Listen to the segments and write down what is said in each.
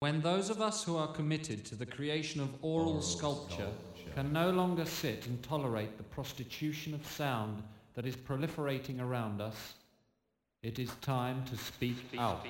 When those of us who are committed to the creation of aural, sculpture, can no longer sit and tolerate the prostitution of sound that is proliferating around us, it is time to speak out.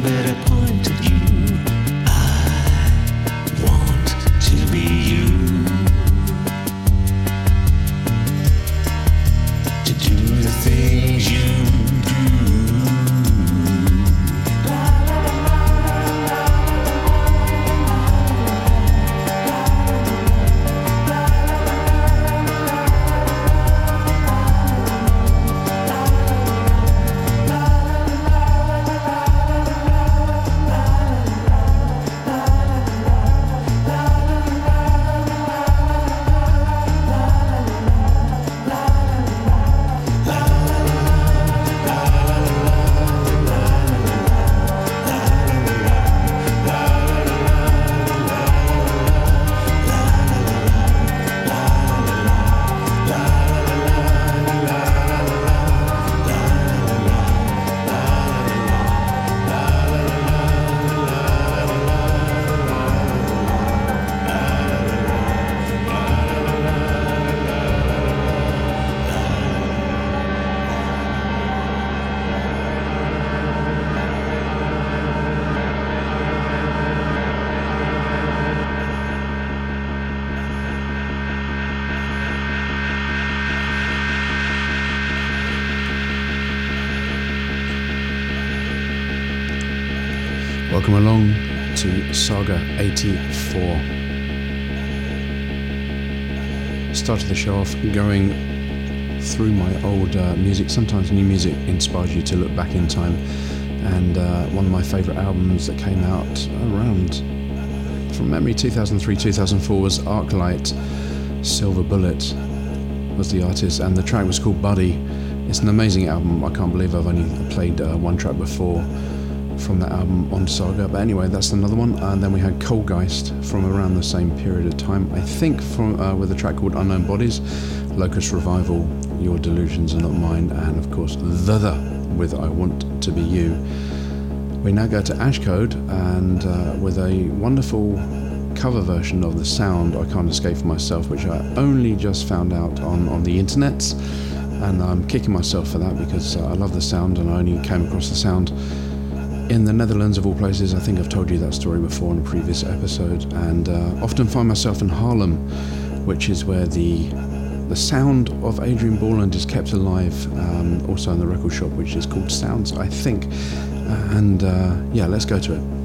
Welcome 84. Started the show off going through my old uh, music. Sometimes new music inspires you to look back in time. And uh, one of my favourite albums that came out around, from memory, 2003 2004 was Arclight Silver Bullet was the artist, and the track was called Buddy. It's an amazing album. I can't believe I've only played uh, one track before from that album on Saga. But anyway, that's another one. And then we had Coldgeist from around the same period of time. I think from uh, with a track called Unknown Bodies, Locust Revival, Your Delusions Are Not Mine, and of course The The with I Want to Be You. We now go to Ashcode and uh, with a wonderful cover version of the sound I Can't Escape from Myself, which I only just found out on, on the internet. And I'm kicking myself for that because uh, I love the sound and I only came across the sound in the Netherlands, of all places. I think I've told you that story before in a previous episode, and uh, often find myself in Haarlem, which is where the the sound of Adrian Borland is kept alive, um, also in the record shop, which is called Sounds, I think. And uh, yeah, let's go to it.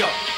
공격.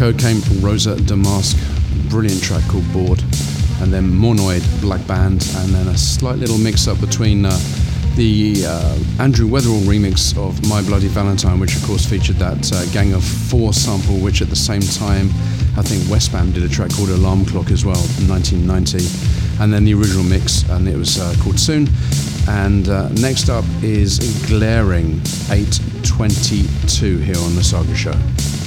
Ashko came from Rosa Damask, brilliant track called Bored, and then Monoid Black Band, and then a slight little mix up between uh, the uh, Andrew Weatherall remix of My Bloody Valentine, which of course featured that uh, Gang of Four sample, which at the same time I think Westbam did a track called Alarm Clock as well in 1990, and then the original mix, and it was uh, called Soon. And uh, next up is Glaring 822 here on the Saga Show.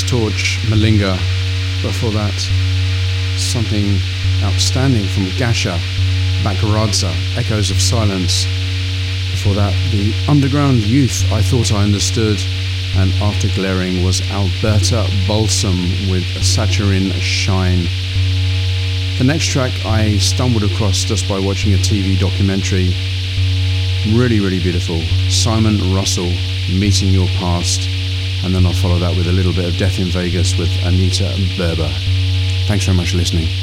Torch, Malinga. Before that, something outstanding from Gacha Bakradze, Echoes of Silence. Before that, the Underground Youth, I Thought I Understood. And after Glaring was Alberta Balsam with a Saturin Shine. The next track I stumbled across just by watching a TV documentary. Really, really beautiful. Simon Russell, Meeting Your Past. And then I'll follow that with a little bit of Death in Vegas with Anita Berber. Thanks very much for listening.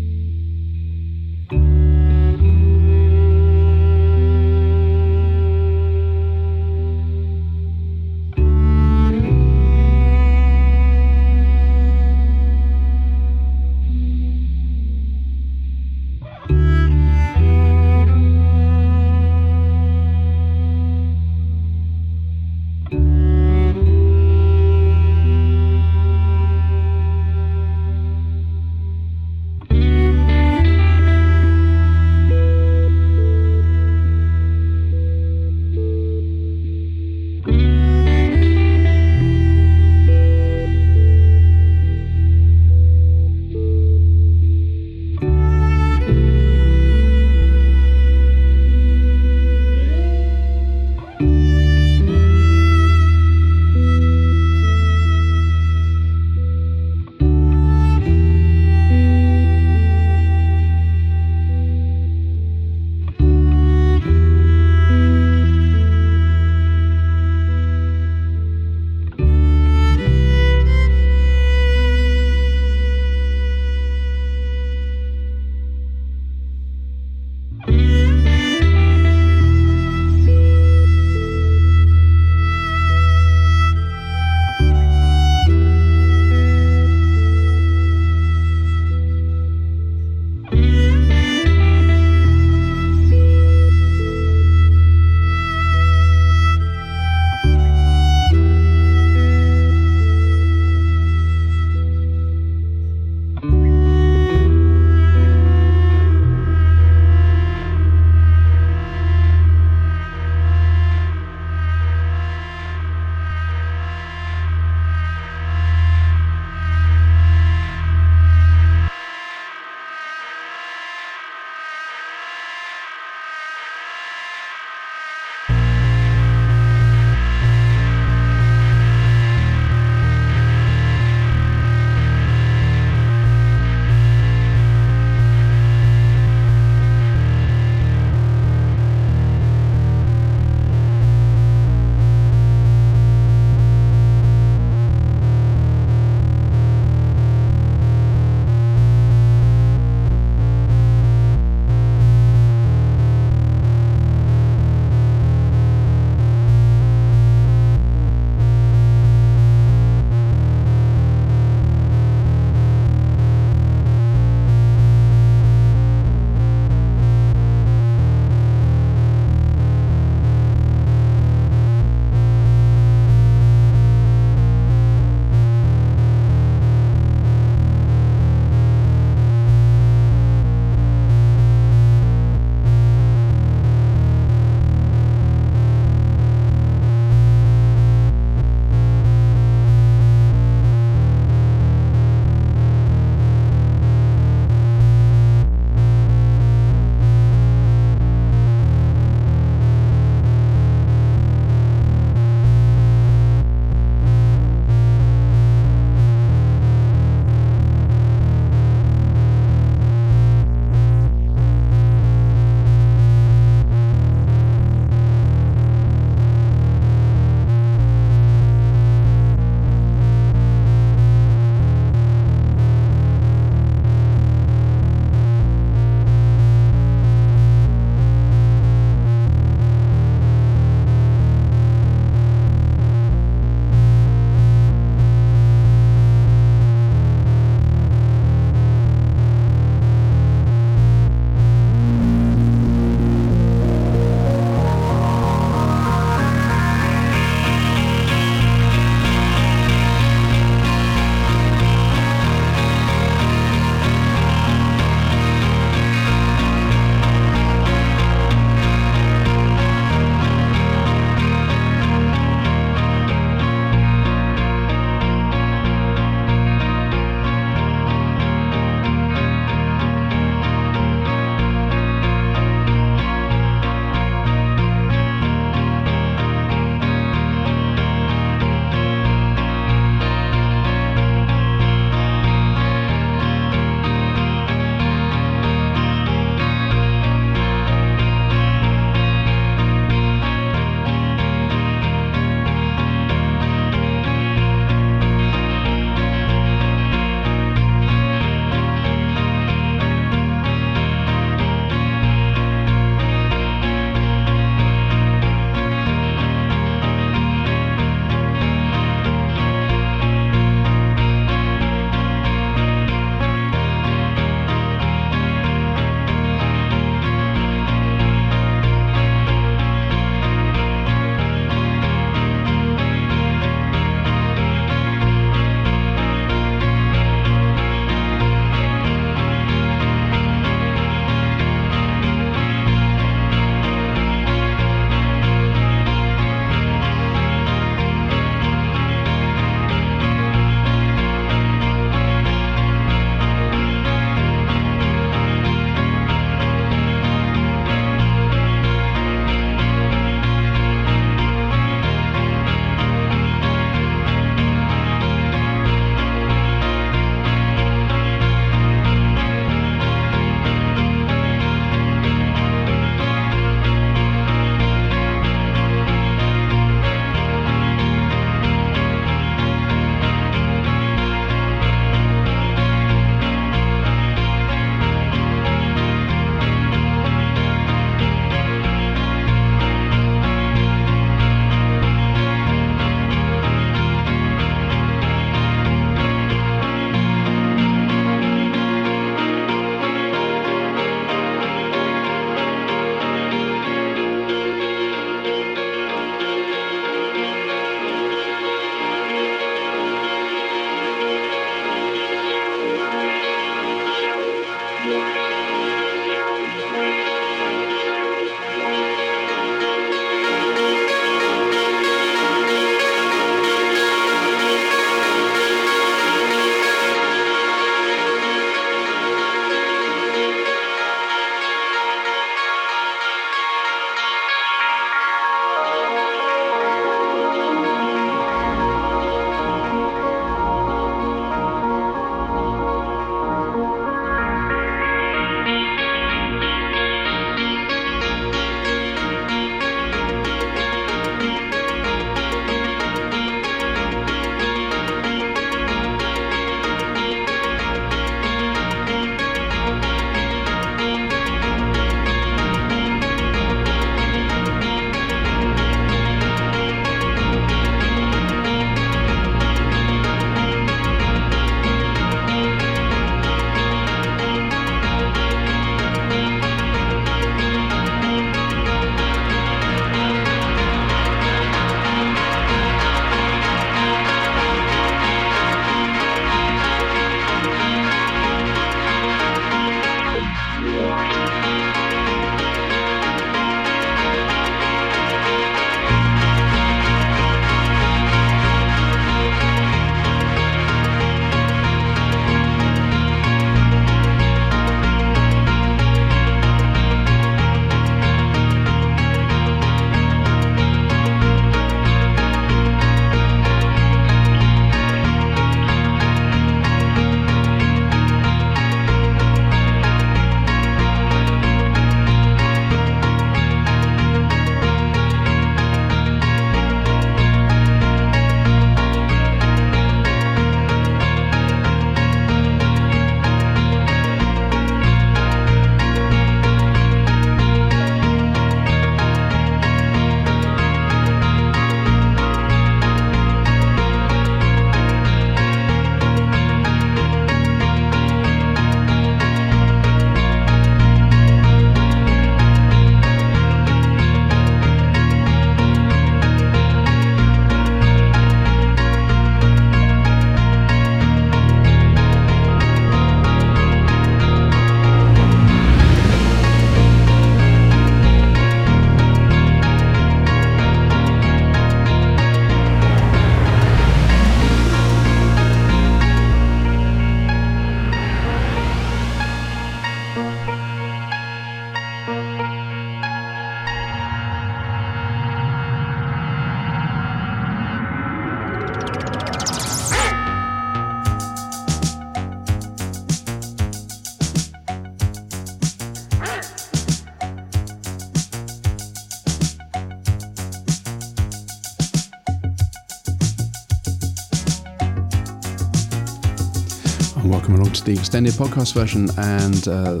To the extended podcast version. And uh,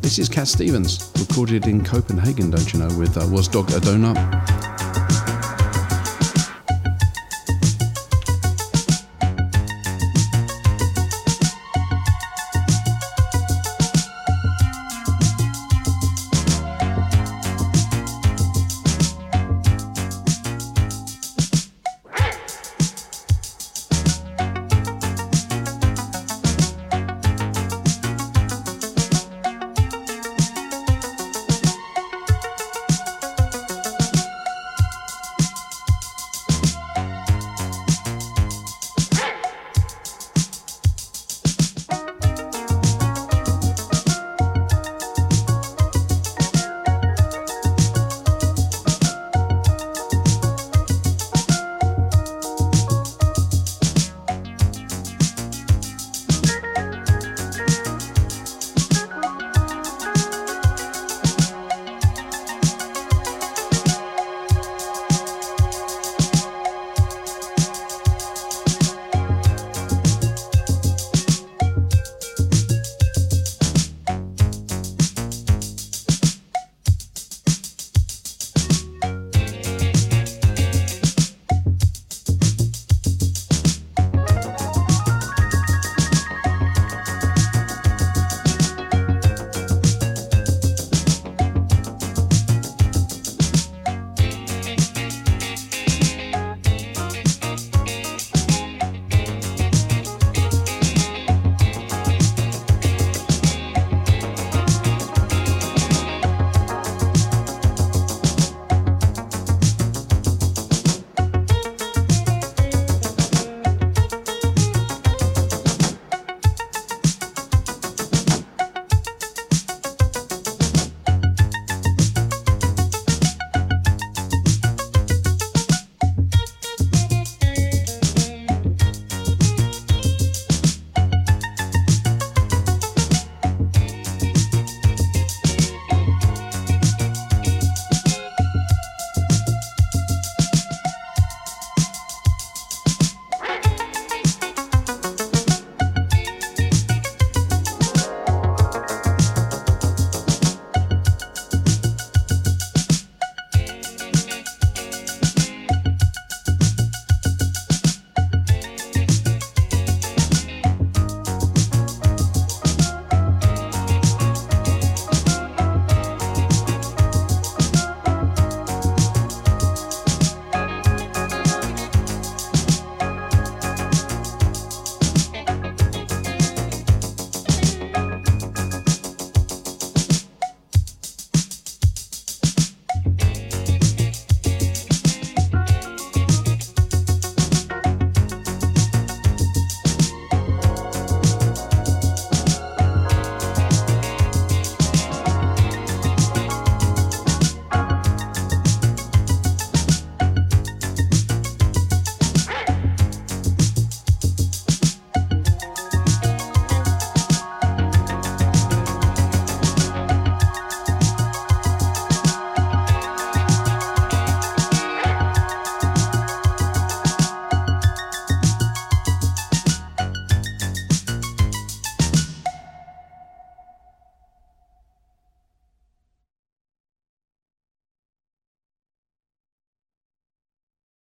this is Cat Stevens, recorded in Copenhagen, don't you know, with uh, Was Dog Adona